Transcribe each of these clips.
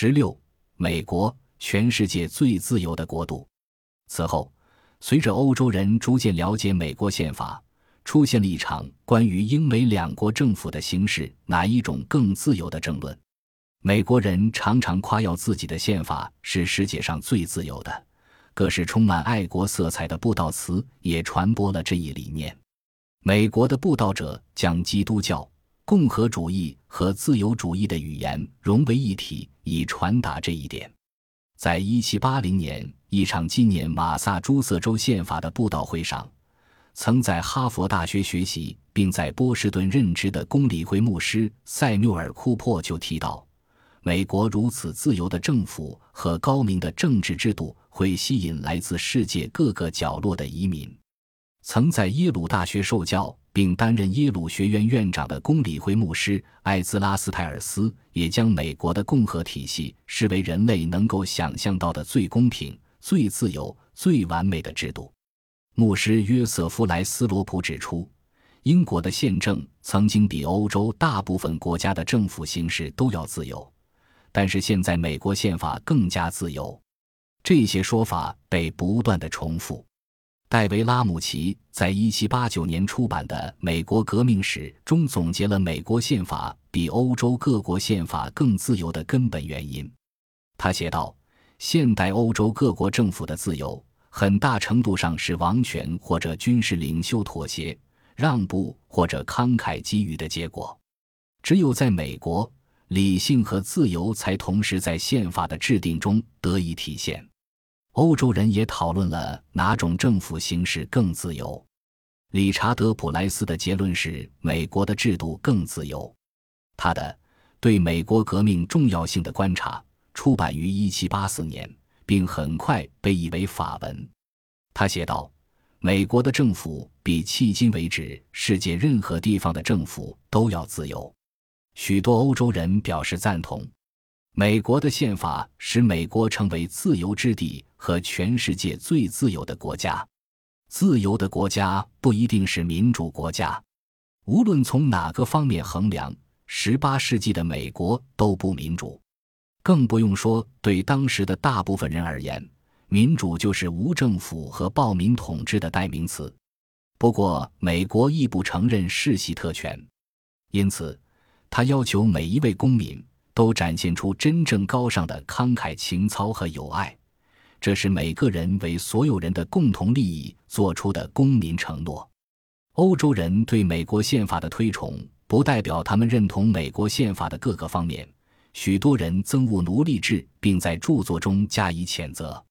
十六，美国，全世界最自由的国度。此后，随着欧洲人逐渐了解美国宪法，出现了一场关于英美两国政府的形式哪一种更自由的争论。美国人常常夸耀自己的宪法是世界上最自由的，各式充满爱国色彩的布道词也传播了这一理念。美国的布道者将基督教、共和主义和自由主义的语言融为一体，以传达这一点。在一七八零年一场纪念马萨诸塞州宪法的布道会上，曾在哈佛大学学习并在波士顿任职的公理会牧师塞缪尔·库珀就提到。美国如此自由的政府和高明的政治制度，会吸引来自世界各个角落的移民。曾在耶鲁大学受教并担任耶鲁学院院长的公理会牧师艾兹拉斯泰尔斯，也将美国的共和体系视为人类能够想象到的最公平、最自由、最完美的制度。牧师约瑟夫莱斯罗普指出，英国的宪政曾经比欧洲大部分国家的政府形式都要自由。但是现在美国宪法更加自由，这些说法被不断的重复。戴维·拉姆齐在一七八九年出版的《美国革命史》中总结了美国宪法比欧洲各国宪法更自由的根本原因。他写道：“现代欧洲各国政府的自由，很大程度上是王权或者军事领袖妥协、让步或者慷慨给予的结果。只有在美国。”理性和自由才同时在宪法的制定中得以体现。欧洲人也讨论了哪种政府形式更自由。理查德·普莱斯的结论是美国的制度更自由。他的《对美国革命重要性的观察》出版于1784年，并很快被译为法文。他写道：“美国的政府比迄今为止世界任何地方的政府都要自由。”许多欧洲人表示赞同，美国的宪法使美国成为自由之地和全世界最自由的国家。自由的国家不一定是民主国家，无论从哪个方面衡量，十八世纪的美国都不民主，更不用说对当时的大部分人而言，民主就是无政府和暴民统治的代名词。不过，美国亦不承认世袭特权，因此。他要求每一位公民都展现出真正高尚的慷慨情操和友爱，这是每个人为所有人的共同利益做出的公民承诺。欧洲人对美国宪法的推崇，不代表他们认同美国宪法的各个方面。许多人憎恶奴隶制，并在著作中加以谴责。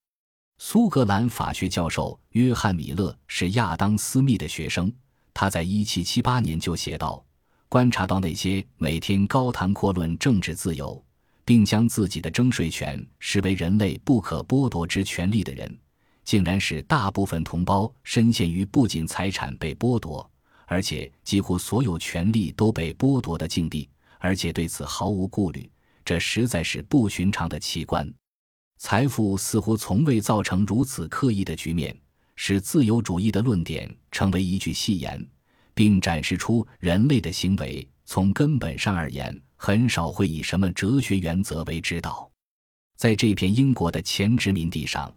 苏格兰法学教授约翰·米勒是亚当·斯密的学生，他在1778年就写道。观察到那些每天高谈阔论政治自由，并将自己的征税权视为人类不可剥夺之权利的人，竟然使大部分同胞深陷于不仅财产被剥夺，而且几乎所有权利都被剥夺的境地，而且对此毫无顾虑，这实在是不寻常的奇观。财富似乎从未造成如此刻意的局面，使自由主义的论点成为一句戏言。并展示出人类的行为从根本上而言很少会以什么哲学原则为指导。在这片英国的前殖民地上，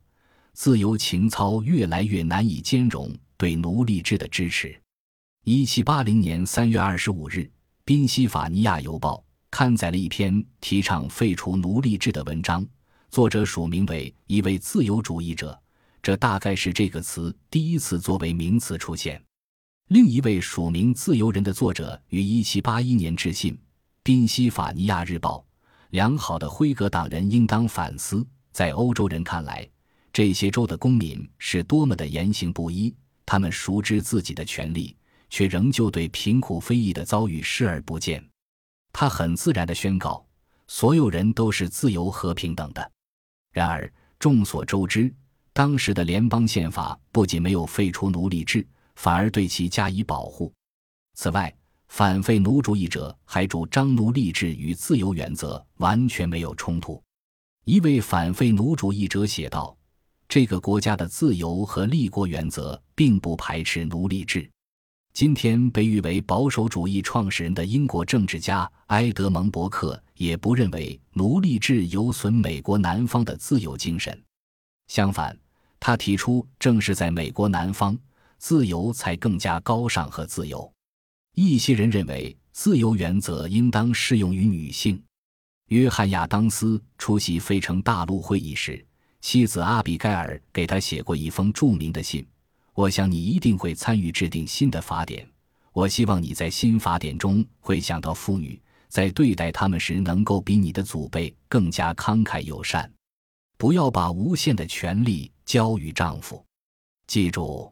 自由情操越来越难以兼容对奴隶制的支持。一七八零年三月二十五日，《宾夕法尼亚邮报》刊载了一篇提倡废除奴隶制的文章，作者署名为一位自由主义者，这大概是这个词第一次作为名词出现。另一位署名“自由人”的作者于1781年致信《宾夕法尼亚日报》：“良好的辉格党人应当反思，在欧洲人看来，这些州的公民是多么的言行不一。他们熟知自己的权利，却仍旧对贫苦非议的遭遇视而不见。他很自然地宣告，所有人都是自由和平等的。然而，众所周知，当时的联邦宪法不仅没有废除奴隶制。”反而对其加以保护。此外，反废奴主义者还主张奴隶制与自由原则完全没有冲突。一位反废奴主义者写道：“这个国家的自由和立国原则并不排斥奴隶制。”今天被誉为保守主义创始人的英国政治家埃德蒙·伯克也不认为奴隶制有损美国南方的自由精神。相反，他提出，正是在美国南方，自由才更加高尚和自由。一些人认为，自由原则应当适用于女性。约翰·亚当斯出席费城大陆会议时，妻子阿比盖尔给他写过一封著名的信。我想你一定会参与制定新的法典。我希望你在新法典中会想到妇女，在对待他们时能够比你的祖辈更加慷慨友善。不要把无限的权利交予丈夫。记住，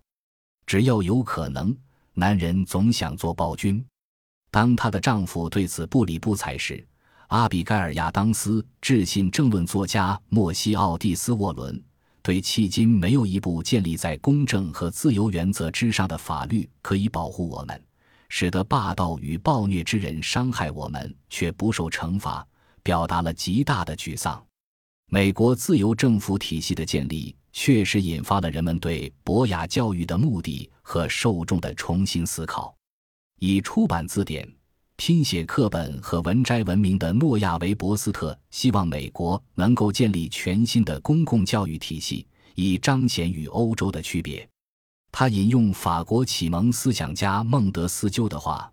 只要有可能，男人总想做暴君。当她的丈夫对此不理不睬时，阿比盖尔·亚当斯致信政论作家莫西奥蒂斯·沃伦。对，迄今没有一部建立在公正和自由原则之上的法律可以保护我们，使得霸道与暴虐之人伤害我们却不受惩罚，表达了极大的沮丧。美国自由政府体系的建立确实引发了人们对博雅教育的目的和受众的重新思考。以出版字典。拼写课本和文摘闻名的诺亚维伯斯特希望美国能够建立全新的公共教育体系，以彰显与欧洲的区别。他引用法国启蒙思想家孟德斯鸠的话，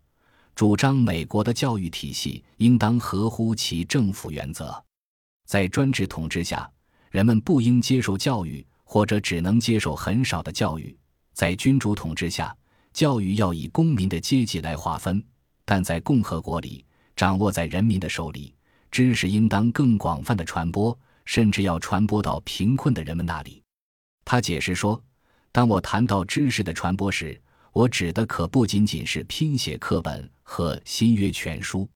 主张美国的教育体系应当合乎其政府原则。在专制统治下，人们不应接受教育，或者只能接受很少的教育；在君主统治下，教育要以公民的阶级来划分。但在共和国里，掌握在人民的手里，知识应当更广泛的传播，甚至要传播到贫困的人们那里。他解释说：“当我谈到知识的传播时，我指的可不仅仅是拼写课本和新约全书，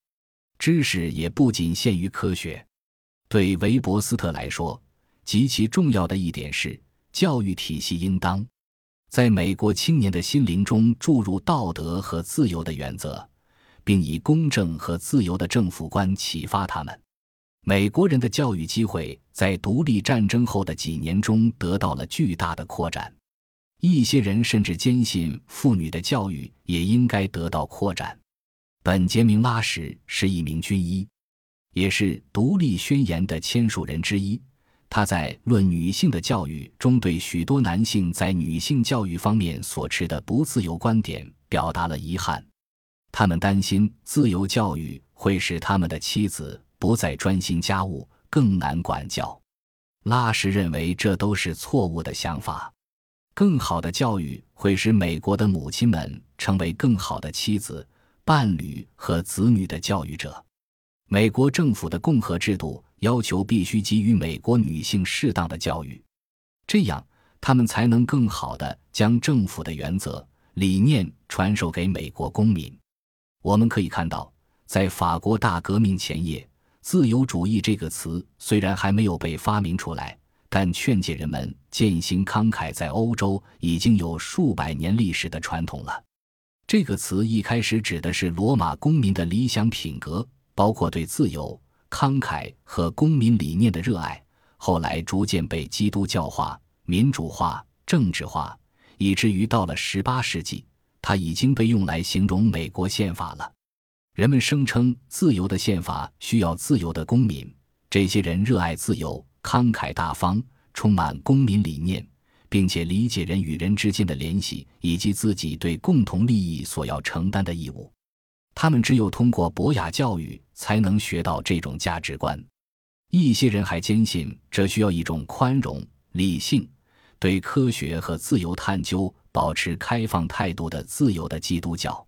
知识也不仅限于科学。对韦伯斯特来说，极其重要的一点是，教育体系应当在美国青年的心灵中注入道德和自由的原则。”并以公正和自由的政府观启发他们。美国人的教育机会在独立战争后的几年中得到了巨大的扩展。一些人甚至坚信妇女的教育也应该得到扩展。本杰明·拉什是一名军医，也是《独立宣言》的签署人之一。他在《论女性的教育》中对许多男性在女性教育方面所持的不自由观点表达了遗憾。他们担心自由教育会使他们的妻子不再专心家务，更难管教。拉什认为这都是错误的想法。更好的教育会使美国的母亲们成为更好的妻子、伴侣和子女的教育者。美国政府的共和制度要求必须给予美国女性适当的教育，这样他们才能更好的将政府的原则理念传授给美国公民。我们可以看到，在法国大革命前夜，“自由主义”这个词虽然还没有被发明出来，但劝诫人们践行慷慨，在欧洲已经有数百年历史的传统了。这个词一开始指的是罗马公民的理想品格，包括对自由、慷慨和公民理念的热爱。后来逐渐被基督教化、民主化、政治化，以至于到了十八世纪。它已经被用来形容美国宪法了。人们声称，自由的宪法需要自由的公民。这些人热爱自由，慷慨大方，充满公民理念，并且理解人与人之间的联系以及自己对共同利益所要承担的义务。他们只有通过博雅教育才能学到这种价值观。一些人还坚信，这需要一种宽容、理性、对科学和自由探究。保持开放态度的自由的基督教，